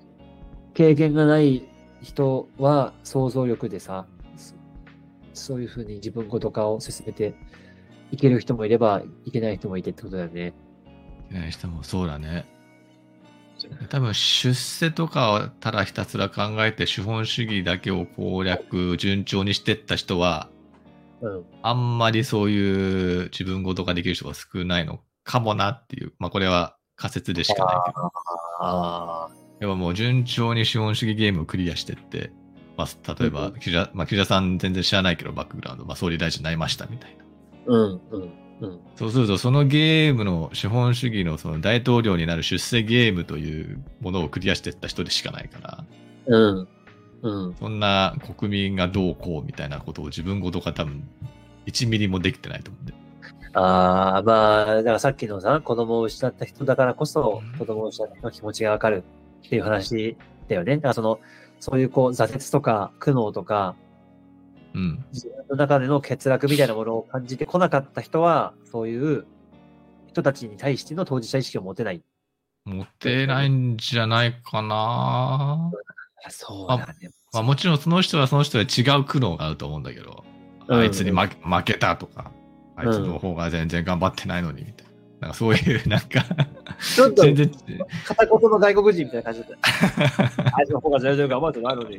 [SPEAKER 1] 経験がない人は想像力でさ、そそういうふうに自分ごと化を進めていける人もいれば、いけない人もいてってことだよね。
[SPEAKER 2] いない人もそうだね。多分出世とかをただひたすら考えて資本主義だけを攻略順調にしてった人は
[SPEAKER 1] うん。
[SPEAKER 2] あんまりそういう自分ごとができる人が少ないのかもなっていうまあこれは仮説でしかないけど
[SPEAKER 1] ああ。
[SPEAKER 2] やっぱもう順調に資本主義ゲームをクリアしてって、まあ、例えば
[SPEAKER 1] うん
[SPEAKER 2] 岸田、まあ、岸田さん全然知らないけどバックグラウンド、まあ、総理大臣になりましたみたいな
[SPEAKER 1] うん、うん、うん。
[SPEAKER 2] そうするとそのゲームの資本主義のその大統領になる出世ゲームというものをクリアしていった人でしかないから
[SPEAKER 1] うん。うん。
[SPEAKER 2] そんな国民がどうこうみたいなことを自分ごとが多分1ミリもできてないと思うんで。
[SPEAKER 1] ああ、まあ、だからさっきのさ、子供を失った人だからこそ、子供を失った人の気持ちがわかるっていう話だよね。だからその、そういうこう、挫折とか苦悩とか、
[SPEAKER 2] うん。
[SPEAKER 1] 自分の中での欠落みたいなものを感じてこなかった人は、そういう人たちに対しての当事者意識を持てない。
[SPEAKER 2] 持ってないんじゃないかな。
[SPEAKER 1] そうだね。
[SPEAKER 2] まあもちろんその人はその人で違う苦悩があると思うんだけど、
[SPEAKER 1] うん
[SPEAKER 2] あいつに負け負けたとか、あいつの方が全然頑張ってないのにみたいな。なんかそういう、なんか、
[SPEAKER 1] ちょっと片言の外国人みたいな感じだった。あいつの方が全然頑張ってないのに。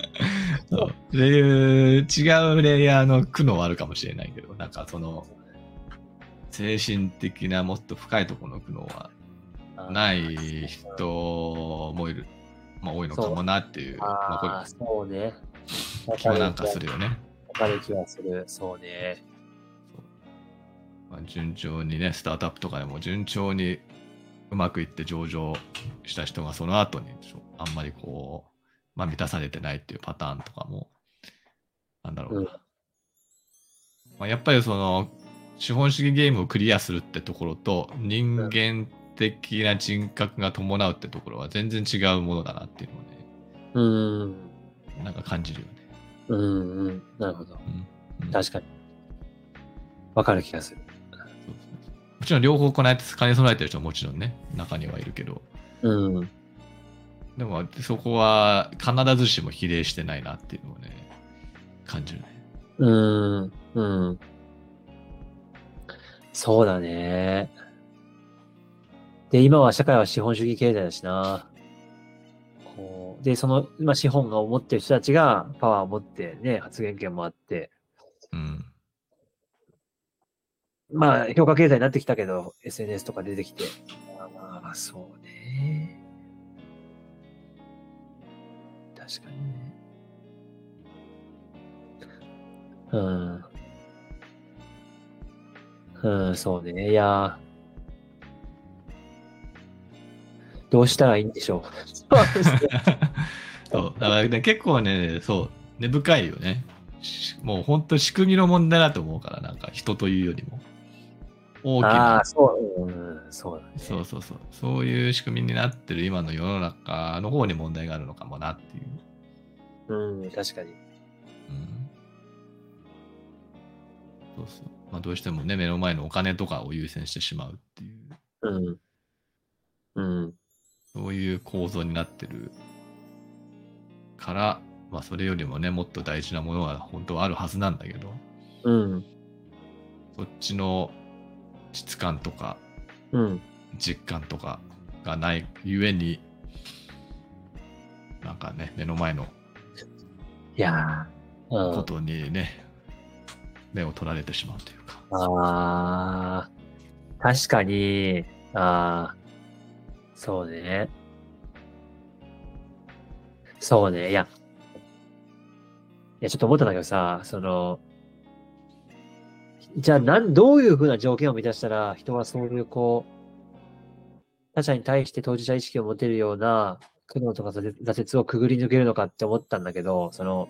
[SPEAKER 2] そうっていう違うレイヤーの苦悩はあるかもしれないけど、なんかその、精神的なもっと深いところの苦悩はない人もいる、まあ多いのかもなっていう、まあこ
[SPEAKER 1] ああ、そうね。
[SPEAKER 2] れ気はなんかするよね。
[SPEAKER 1] わかる気はする。そうね。
[SPEAKER 2] まあ、順調にね、スタートアップとかでも順調にうまくいって上場した人がその後にあんまりこう、まあ満たされてないっていうパターンとかも、なんだろうな。
[SPEAKER 1] うん
[SPEAKER 2] まあ、やっぱりその、資本主義ゲームをクリアするってところと、人間的な人格が伴うってところは全然違うものだなっていうのをね、
[SPEAKER 1] うん。
[SPEAKER 2] なんか感じるよね。
[SPEAKER 1] うん、うん。なるほど。
[SPEAKER 2] うんうん
[SPEAKER 1] 確かに。わかる気がする。
[SPEAKER 2] ちろん両方こない兼ね備えてる人はもちろんね、中にはいるけど、
[SPEAKER 1] うん。
[SPEAKER 2] でもそこは必ずしも比例してないなっていうのをね、感じるね。
[SPEAKER 1] うん。うん。そうだね。で、今は社会は資本主義経済だしな。こうで、その、今資本が持ってる人たちがパワーを持ってね、発言権もあって、
[SPEAKER 2] うん。
[SPEAKER 1] まあ、評価経済になってきたけど、SNS とか出てきて。まあ、まあ、そうね。確かにね。うん。うん、そうね。いやどうしたらいいんでしょう。そう。
[SPEAKER 2] だからね、結構ね、そう、根深いよね。もう本当仕組みの問題だと思うから、なんか人というよりも。大き
[SPEAKER 1] あ
[SPEAKER 2] な
[SPEAKER 1] あ、。そう、うん、そうだね。
[SPEAKER 2] そうそうそう。そういう仕組みになってる今の世の中の方に問題があるのかもなっていう。
[SPEAKER 1] うん、確かに。
[SPEAKER 2] うん。そうそう。まあどうしてもね、目の前のお金とかを優先してしまうっていう、
[SPEAKER 1] うん。うん。
[SPEAKER 2] そういう構造になってるから、まあそれよりもね、もっと大事なものは本当はあるはずなんだけど、
[SPEAKER 1] うん。
[SPEAKER 2] そっちの質感とか
[SPEAKER 1] うん。
[SPEAKER 2] 実感とかがないゆえに、なんかね、目の前の
[SPEAKER 1] いや。
[SPEAKER 2] ことにね、目を取られてしまうというか。
[SPEAKER 1] ああ、確かに、ああ、そうね。そうね。いや、いや、ちょっと思ったんだけどさ、その、じゃあ、なん、どういうふうな条件を満たしたら、人はそういう、こう、他者に対して当事者意識を持てるような苦悩とか挫折をくぐり抜けるのかって思ったんだけど、その、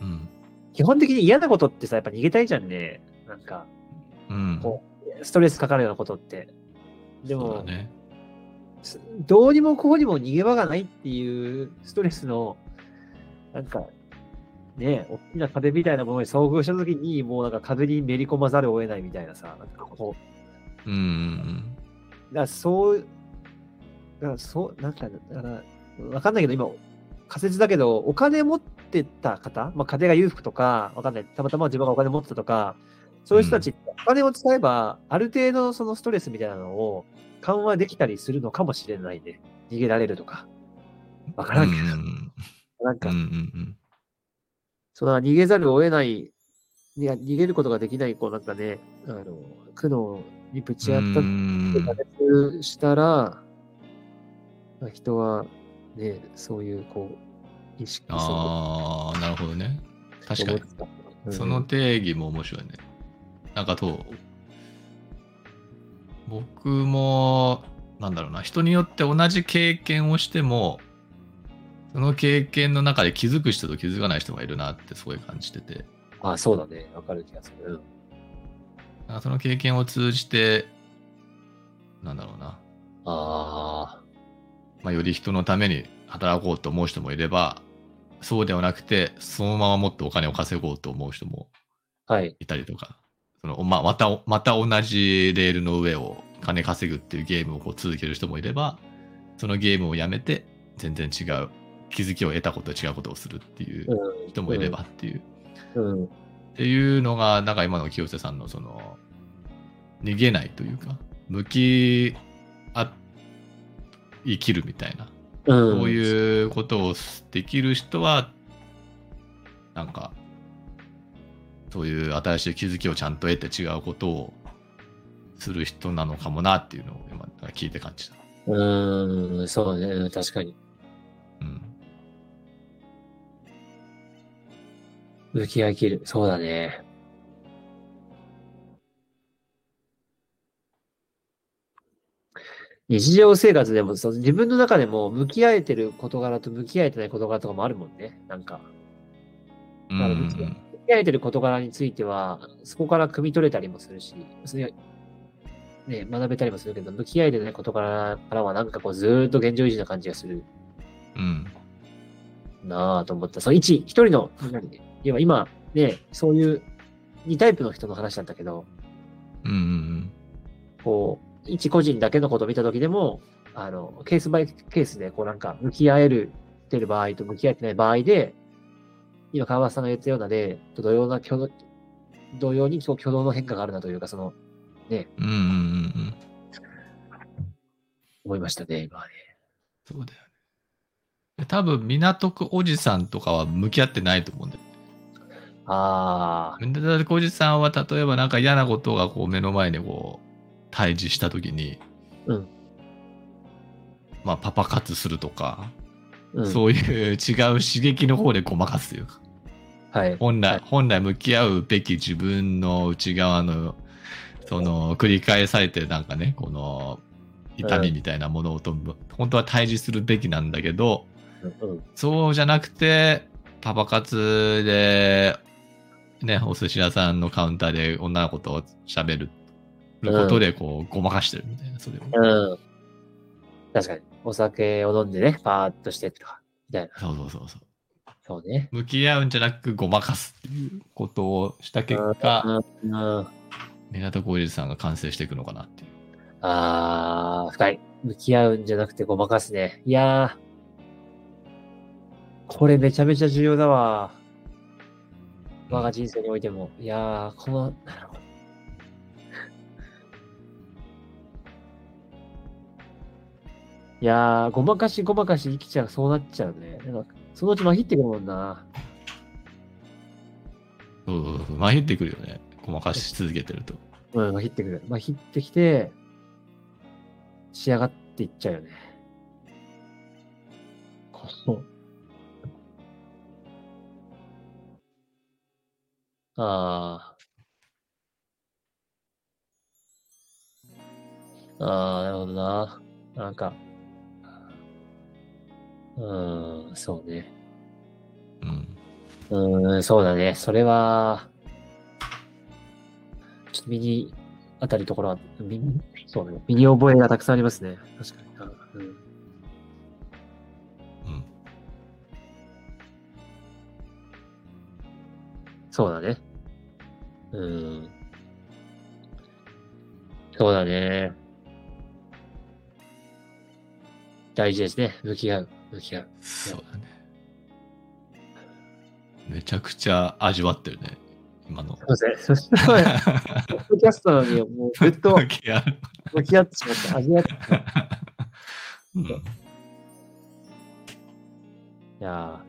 [SPEAKER 2] うん。
[SPEAKER 1] 基本的に嫌なことってさ、やっぱ逃げたいじゃんね。なんか、
[SPEAKER 2] うん。
[SPEAKER 1] こストレスかかるようなことって。でも
[SPEAKER 2] ね。
[SPEAKER 1] すどうにもこうにも逃げ場がないっていうストレスの、なんか、ね、大きな壁みたいなものに遭遇したときに、もうなんか壁にめり込まざるを得ないみたいなさ、なんかこう、
[SPEAKER 2] うんうん
[SPEAKER 1] だからそう、だからそう、なんか、だから、わかんないけど、今、仮説だけど、お金持ってた方、まあ、家庭が裕福とか、わかんない、たまたま自分がお金持ってたとか、そういう人たち、お金を使えば、ある程度そのストレスみたいなのを緩和できたりするのかもしれないね。逃げられるとか。わか
[SPEAKER 2] うん。
[SPEAKER 1] らんけど、
[SPEAKER 2] うん
[SPEAKER 1] なんか
[SPEAKER 2] うんうん、うん
[SPEAKER 1] そうだ、逃げざるを得ない、いや、逃げることができない、こう、なんかね、あの、苦悩にぶち当たっ
[SPEAKER 2] うん
[SPEAKER 1] て加熱したら、まあ人はね、そういう、こう、意識
[SPEAKER 2] ああ、なるほどね。確かに。
[SPEAKER 1] に
[SPEAKER 2] その定義も面白いね。なんかと、僕も、なんだろうな、人によって同じ経験をしても、その経験の中で気づく人と気づかない人がいるなってすごい感じてて、
[SPEAKER 1] あそうだね。わかる気がする。
[SPEAKER 2] なんかその経験を通じて、なんだろうな、
[SPEAKER 1] あ
[SPEAKER 2] まあ、より人のために働こうと思う人もいれば、そうではなくて、そのままもっとお金を稼ごうと思う人も
[SPEAKER 1] あ、はい。
[SPEAKER 2] いたりとか、そのままたまた同じレールの上を金稼ぐっていうゲームをこう続ける人もいれば、そのゲームをやめて全然違う気づきを得たことと違うことをするっていう
[SPEAKER 1] うん。
[SPEAKER 2] 人もいればっていう、
[SPEAKER 1] うん。
[SPEAKER 2] っていうのが、なんか今の清瀬さんのその、逃げないというか、向き合い切るみたいな、
[SPEAKER 1] うん。
[SPEAKER 2] そういうことをできる人は、なんか、そういう新しい気づきをちゃんと得て違うことをする人なのかもなっていうのを今聞いて感じた。
[SPEAKER 1] うん、そうだね。うん確かに。
[SPEAKER 2] うん。
[SPEAKER 1] 向き合い切る。そうだね。日常生活でもそう、自分の中でも向き合えてる事柄と向き合えてない事柄とかもあるもんね。なんか、
[SPEAKER 2] うん
[SPEAKER 1] 向き合えてる事柄については、そこから汲み取れたりもするし、それね、学べたりもするけど、向き合えてない事柄からはなんかこうずーっと現状維持な感じがする
[SPEAKER 2] うん。
[SPEAKER 1] なぁと思った。その一、一人の、何要は今、ね、そういう2タイプの人の話だったけど、
[SPEAKER 2] うんうん
[SPEAKER 1] こう、一個人だけのことを見たときでも、あの、ケースバイケースで、こうなんか、向き合える、てる場合と向き合えてない場合で、今、川端さんが言ったようなで、と同様な挙動、同様にそう挙動の変化があるなというか、その、ね、
[SPEAKER 2] うん。うんうんうんうん。
[SPEAKER 1] 思いましたね、今はね。
[SPEAKER 2] そうだよね。多分、港区おじさんとかは向き合ってないと思うんだよ。
[SPEAKER 1] あ
[SPEAKER 2] 港区おじさんは例えばなんか嫌なことがこう目の前にこう対峙した時に、
[SPEAKER 1] うん。
[SPEAKER 2] まあパパ活するとか、
[SPEAKER 1] うん、
[SPEAKER 2] そういう違う刺激の方でごまかすというか、
[SPEAKER 1] はい。
[SPEAKER 2] 本来、
[SPEAKER 1] はい。
[SPEAKER 2] 本来向き合うべき自分の内側の、その、繰り返されてなんかね、この、痛みみたいなものと、本当は対峙するべきなんだけど、
[SPEAKER 1] うん。うん。
[SPEAKER 2] そうじゃなくて、パパ活で、ね、お寿司屋さんのカウンターで女の子と喋ることで、こう、ごまかしてるみたいな、それを。
[SPEAKER 1] うん。確かに。お酒を飲んでね、パーッとしてとか、みたいな。
[SPEAKER 2] そうそうそうそう。
[SPEAKER 1] そうね。
[SPEAKER 2] 向き合うんじゃなくごまかすっていうことをした結果、
[SPEAKER 1] うんうん
[SPEAKER 2] 港浩二さんが完成していくのかなっていう。
[SPEAKER 1] あー、深い。向き合うんじゃなくてごまかすね。いやー、これめちゃめちゃ重要だわ。我が人生においても。いやー、この、なるほど。いやー、ごまかしごまかし生きちゃう、そうなっちゃうね。なんか、そのうちまひってくるもんな。
[SPEAKER 2] そうそうそう。まひってくるよね。ごまかし続けてると。
[SPEAKER 1] うん、まひってくる。まひってきて、仕上がっていっちゃうよね。こう。ああ。ああ、なるほどな。なんか、うーん、そうね。
[SPEAKER 2] うん。
[SPEAKER 1] うーん、そうだね。それは、ちょっと身に当たるところは、身に、そうね。身に覚えがたくさんありますね。確かに。うん。
[SPEAKER 2] うん。
[SPEAKER 1] そうだね。うん。そうだね。大事ですね。向き合う。向き合う。
[SPEAKER 2] そうだね。めちゃくちゃ味わってるね。今の。
[SPEAKER 1] そうですね。そしたら、ポッドキャストに、もうずっと
[SPEAKER 2] 向き合う
[SPEAKER 1] 向き合ってしまった。味わって。
[SPEAKER 2] うん。
[SPEAKER 1] いや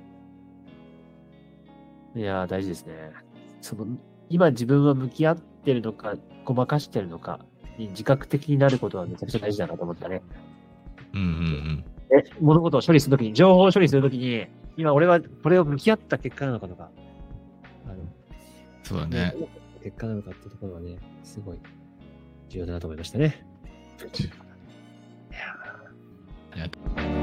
[SPEAKER 1] ーいやー大事ですね。その、今自分は向き合ってるのか、ごまかしてるのかに自覚的になることはめちゃくちゃ大事だなと思ったね。
[SPEAKER 2] うんうん
[SPEAKER 1] え、物事を処理するときに、情報を処理するときに、今俺はこれを向き合った結果なのかとか、あの、
[SPEAKER 2] そうだね。
[SPEAKER 1] 結果なのかっていうところはね、すごい重要だなと思いましたね。いや。